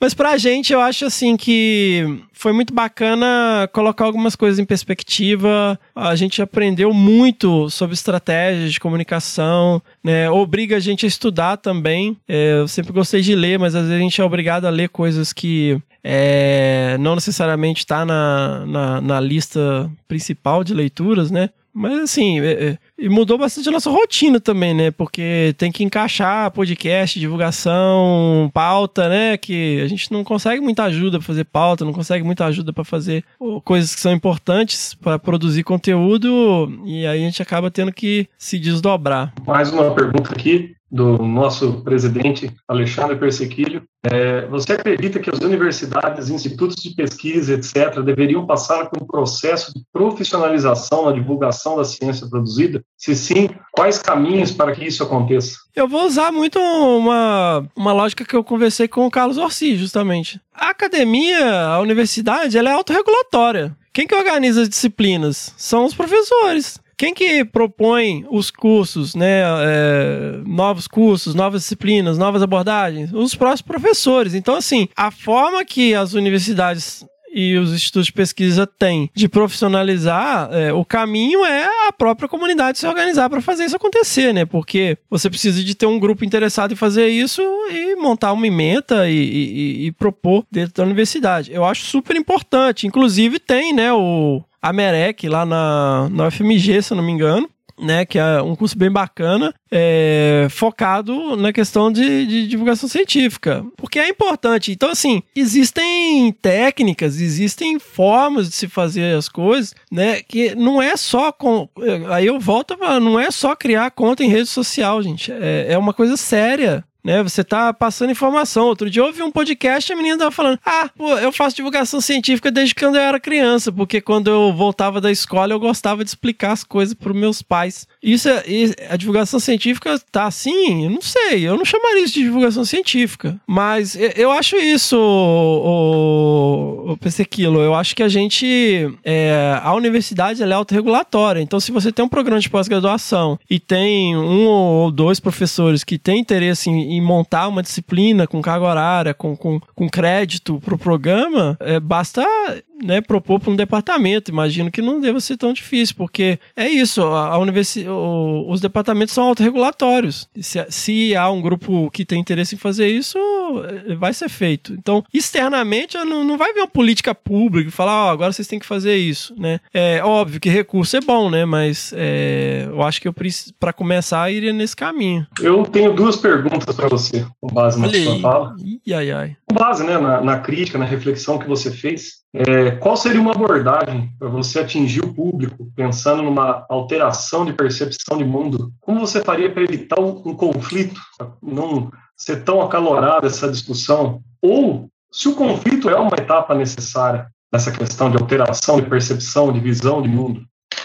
Mas pra gente, eu acho assim que foi muito bacana colocar algumas coisas em perspectiva. A gente aprendeu muito sobre estratégias de comunicação, né? Obriga a gente a estudar também. É, eu sempre gostei de ler, mas às vezes a gente é obrigado a ler coisas que é, não necessariamente está na, na, na, lista principal de leituras, né? Mas assim, é, é, mudou bastante a nossa rotina também, né? Porque tem que encaixar podcast, divulgação, pauta, né? Que a gente não consegue muita ajuda para fazer pauta, não consegue muita ajuda para fazer coisas que são importantes para produzir conteúdo e aí a gente acaba tendo que se desdobrar. Mais uma pergunta aqui do nosso presidente Alexandre Persequilho. É, você acredita que as universidades, institutos de pesquisa, etc., deveriam passar por um processo de profissionalização na divulgação da ciência produzida? Se sim, quais caminhos para que isso aconteça? Eu vou usar muito uma, uma lógica que eu conversei com o Carlos Orsi, justamente. A academia, a universidade, ela é autorregulatória. Quem que organiza as disciplinas? São os professores. Quem que propõe os cursos, né? É, novos cursos, novas disciplinas, novas abordagens? Os próprios professores. Então, assim, a forma que as universidades e os institutos de pesquisa têm de profissionalizar, é, o caminho é a própria comunidade se organizar para fazer isso acontecer, né? Porque você precisa de ter um grupo interessado em fazer isso e montar uma ementa e, e, e propor dentro da universidade. Eu acho super importante. Inclusive tem, né, o, a Merec lá na, na UFMG, se eu não me engano. Né, que é um curso bem bacana, é, focado na questão de, de, divulgação científica, porque é importante. Então, assim, existem técnicas, existem formas de se fazer as coisas, né, que não é só com. Aí eu volto não é só criar conta em rede social, gente. É, é uma coisa séria né? Você tá passando informação. Outro dia eu ouvi um podcast e a menina tava falando: Ah, pô, eu faço divulgação científica desde quando eu era criança, porque quando eu voltava da escola eu gostava de explicar as coisas para meus pais. Isso é, a divulgação científica tá assim? Eu não sei, eu não chamaria isso de divulgação científica. Mas eu acho isso, o, o, Pessequilo, eu acho que a gente. É, a universidade é autorregulatória. Então, se você tem um programa de pós-graduação e tem um ou dois professores que têm interesse em em montar uma disciplina com carga horária, com, com, com crédito para o programa, é, basta né, propor para um departamento. Imagino que não deva ser tão difícil, porque é isso, a, a universi o, os departamentos são autorregulatórios. Se, se há um grupo que tem interesse em fazer isso, é, vai ser feito. Então, externamente, não, não vai vir uma política pública e falar, oh, agora vocês têm que fazer isso, né? É óbvio que recurso é bom, né? Mas é, eu acho que eu para começar iria nesse caminho. Eu tenho duas perguntas para você, com base na Olha sua fala. Ih, ai, ai. Com base né, na, na crítica, na reflexão que você fez, é, qual seria uma abordagem para você atingir o público, pensando numa alteração de percepção de mundo? Como você faria para evitar um, um conflito, não ser tão acalorada essa discussão? Ou se o conflito é uma etapa necessária nessa questão de alteração de percepção, de visão de mundo,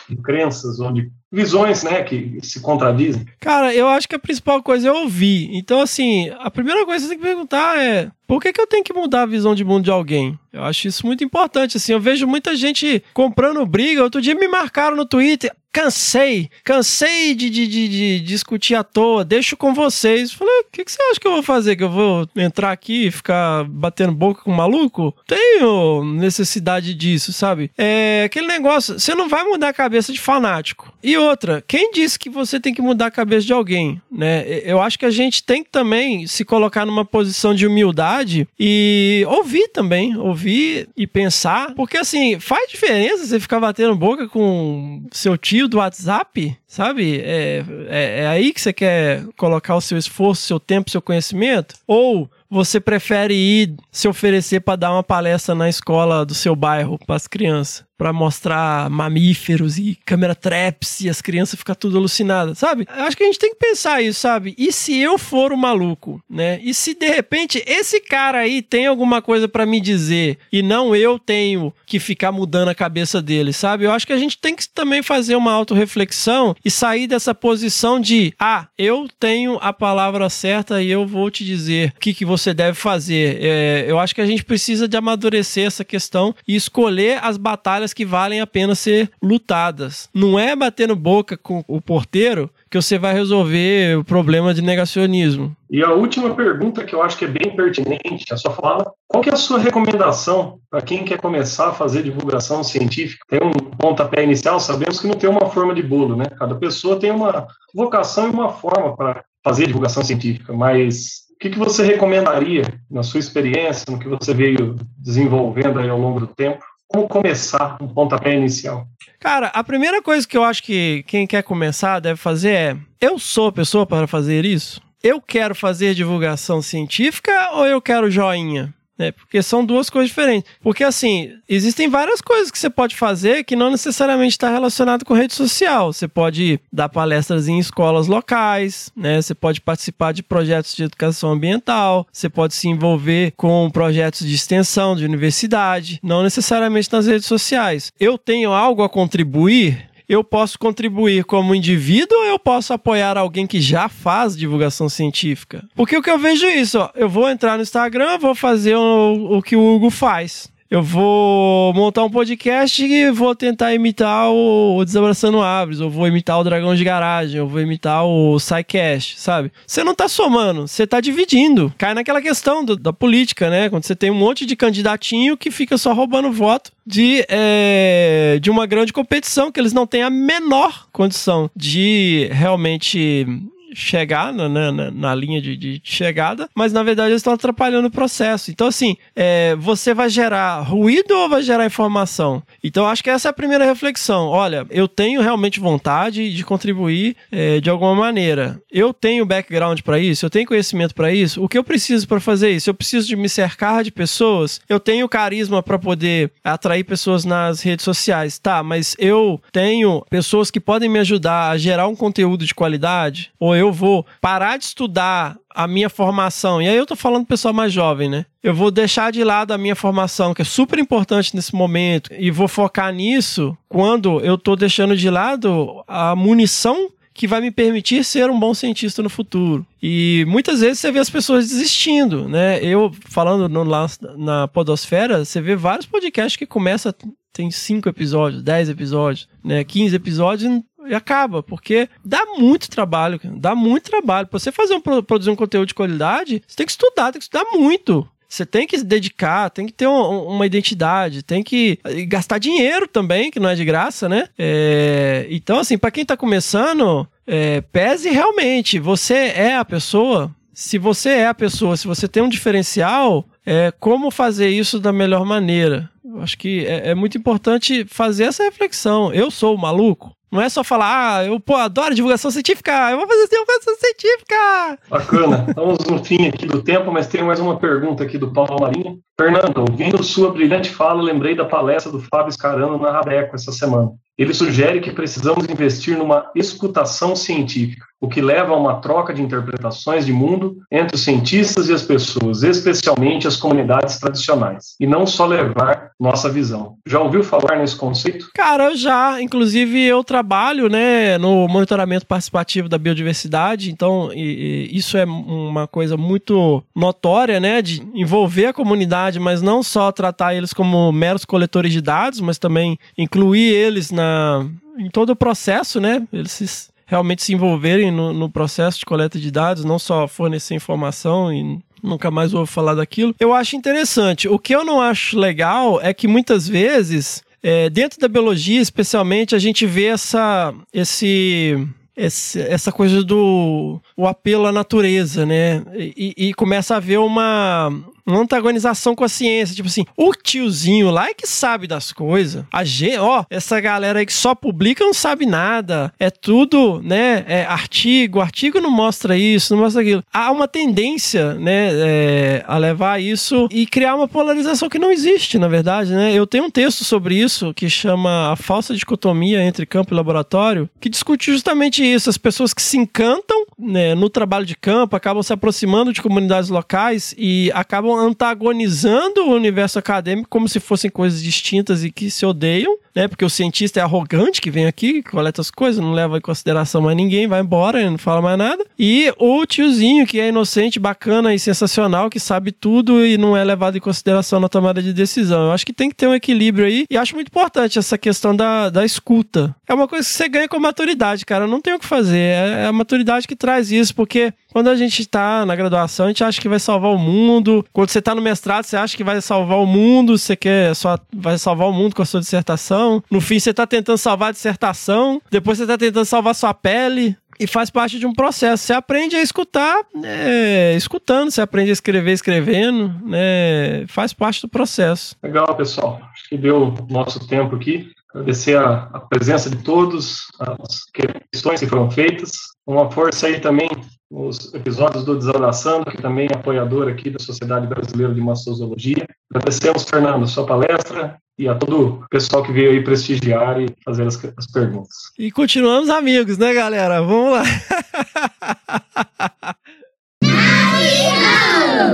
de crenças ou de visões, né, que se contradizem? Cara, eu acho que a principal coisa é ouvir. Então, assim, a primeira coisa que você tem que perguntar é por que, que eu tenho que mudar a visão de mundo de alguém? Eu acho isso muito importante, assim. Eu vejo muita gente comprando briga. Outro dia me marcaram no Twitter. Cansei, cansei de, de, de, de discutir à toa, deixo com vocês. Falei, o que, que, você acha que eu vou fazer? Que eu vou entrar aqui e ficar batendo boca com maluco? Tenho necessidade disso, sabe? É aquele negócio, você não vai mudar a cabeça de fanático. E outra, quem disse que você tem que mudar a cabeça de alguém, né? Eu acho que a gente tem que também se colocar numa posição de humildade e ouvir também, ouvir e pensar, porque assim, faz diferença você ficar batendo boca com seu tio do WhatsApp, sabe? É, é, é aí que você quer colocar o seu esforço, seu tempo, seu conhecimento? Ou você prefere ir se oferecer para dar uma palestra na escola do seu bairro para as crianças? Para mostrar mamíferos e câmera traps e as crianças ficam tudo alucinadas, sabe? Eu acho que a gente tem que pensar isso, sabe? E se eu for o maluco, né? E se de repente esse cara aí tem alguma coisa para me dizer e não eu tenho que ficar mudando a cabeça dele, sabe? Eu acho que a gente tem que também fazer uma autorreflexão e sair dessa posição de, ah, eu tenho a palavra certa e eu vou te dizer o que, que você deve fazer. É, eu acho que a gente precisa de amadurecer essa questão e escolher as batalhas batalhas que valem a pena ser lutadas. Não é batendo boca com o porteiro que você vai resolver o problema de negacionismo. E a última pergunta que eu acho que é bem pertinente a sua fala, qual é a sua recomendação para quem quer começar a fazer divulgação científica? Tem um pontapé inicial, sabemos que não tem uma forma de bolo, né? Cada pessoa tem uma vocação e uma forma para fazer divulgação científica, mas o que, que você recomendaria, na sua experiência, no que você veio desenvolvendo ao longo do tempo? Como começar um pontapé inicial? Cara, a primeira coisa que eu acho que quem quer começar deve fazer é: eu sou a pessoa para fazer isso? Eu quero fazer divulgação científica ou eu quero joinha? Né? Porque são duas coisas diferentes. Porque, assim, existem várias coisas que você pode fazer que não necessariamente está relacionado com rede social. Você pode dar palestras em escolas locais, né? Você pode participar de projetos de educação ambiental, você pode se envolver com projetos de extensão de universidade, não necessariamente nas redes sociais. Eu tenho algo a contribuir eu posso contribuir como indivíduo ou eu posso apoiar alguém que já faz divulgação científica? Porque o que eu vejo é isso, ó, eu vou entrar no Instagram, vou fazer o, o que o Hugo faz eu vou montar um podcast e vou tentar imitar o, Desabraçando Aves, ou vou imitar o Dragão de Garagem, ou vou imitar o SciCast, sabe? Você não tá somando, você tá dividindo. Cai naquela questão do, da política, né? Quando você tem um monte de candidatinho que fica só roubando voto de, é, de uma grande competição, que eles não têm a menor condição de realmente chegar na, na, na linha de, de, chegada, mas na verdade eles estão atrapalhando o processo. Então, assim, é, você vai gerar ruído ou vai gerar informação? Então, acho que essa é a primeira reflexão. Olha, eu tenho realmente vontade de contribuir é, de alguma maneira. Eu tenho background para isso, eu tenho conhecimento para isso. O que eu preciso para fazer isso? Eu preciso de me cercar de pessoas. Eu tenho carisma para poder atrair pessoas nas redes sociais, tá? Mas eu tenho pessoas que podem me ajudar a gerar um conteúdo de qualidade? Ou eu eu vou parar de estudar a minha formação, e aí eu tô falando pessoal mais jovem, né? Eu vou deixar de lado a minha formação, que é super importante nesse momento, e vou focar nisso quando eu tô deixando de lado a munição que vai me permitir ser um bom cientista no futuro. E muitas vezes você vê as pessoas desistindo, né? Eu, falando no, lá na podosfera, você vê vários podcasts que começam, tem cinco episódios, dez episódios, né? 15 episódios e acaba, porque dá muito trabalho, dá muito trabalho. Pra você fazer um, produzir um conteúdo de qualidade, você tem que estudar, tem que estudar muito. Você tem que se dedicar, tem que ter um, uma identidade, tem que gastar dinheiro também, que não é de graça, né? É, então, assim, para quem tá começando, é, pese realmente, você é a pessoa. Se você é a pessoa, se você tem um diferencial, é, como fazer isso da melhor maneira? Acho que é, é muito importante fazer essa reflexão. Eu sou o maluco? Não é só falar, ah, eu pô, adoro divulgação científica, eu vou fazer divulgação científica. Bacana. Estamos no fim aqui do tempo, mas tem mais uma pergunta aqui do Paulo Marinho. Fernando, ouvindo sua brilhante fala, lembrei da palestra do Fábio Scarano na Rabeco essa semana. Ele sugere que precisamos investir numa escutação científica, o que leva a uma troca de interpretações de mundo entre os cientistas e as pessoas, especialmente as comunidades tradicionais, e não só levar nossa visão. Já ouviu falar nesse conceito? Cara, eu já. Inclusive, eu trabalho né, no monitoramento participativo da biodiversidade, então e, e isso é uma coisa muito notória, né, de envolver a comunidade, mas não só tratar eles como meros coletores de dados, mas também incluir eles na em todo o processo, né? Eles se, realmente se envolverem no, no, processo de coleta de dados, não só fornecer informação e nunca mais vou falar daquilo. Eu acho interessante. O que eu não acho legal é que muitas vezes, é, dentro da biologia, especialmente, a gente vê essa, esse esse, essa coisa do o apelo à natureza, né? E, e, começa a haver uma, uma antagonização com a ciência. Tipo assim, o tiozinho lá é que sabe das coisas. A gente, ó, essa galera aí que só publica não sabe nada. É tudo, né? É artigo, artigo não mostra isso, não mostra aquilo. Há uma tendência, né, é, a levar isso e criar uma polarização que não existe, na verdade, né? Eu tenho um texto sobre isso que chama A Falsa Dicotomia entre Campo e Laboratório, que discute justamente isso. As pessoas que se encantam né, no trabalho de campo acabam se aproximando de comunidades locais e acabam antagonizando o universo acadêmico como se fossem coisas distintas e que se odeiam, né? Porque o cientista é arrogante que vem aqui, coleta as coisas, não leva em consideração mais ninguém, vai embora, não fala mais nada. E o tiozinho que é inocente, bacana e sensacional, que sabe tudo e não é levado em consideração na tomada de decisão. Eu acho que tem que ter um equilíbrio aí e acho muito importante essa questão da, da escuta. É uma coisa que você ganha com maturidade, cara. Não tem o que fazer. É, é a maturidade que traz isso, porque quando a gente tá na graduação, a gente acha que vai salvar o mundo. Quando você tá no mestrado, você acha que vai salvar o mundo, você quer só vai salvar o mundo com a sua dissertação. No fim, você tá tentando salvar a dissertação, depois você tá tentando salvar sua pele e faz parte de um processo. Você aprende a escutar, né, escutando, você aprende a escrever escrevendo, né, faz parte do processo. Legal, pessoal. Acho que deu nosso tempo aqui. Agradecer a, a presença de todos, as questões que foram feitas. Uma força aí também nos episódios do Desanaçando, que também é apoiador aqui da Sociedade Brasileira de Massosologia. Agradecemos, Fernando, sua palestra e a todo o pessoal que veio aí prestigiar e fazer as, as perguntas. E continuamos amigos, né, galera? Vamos lá!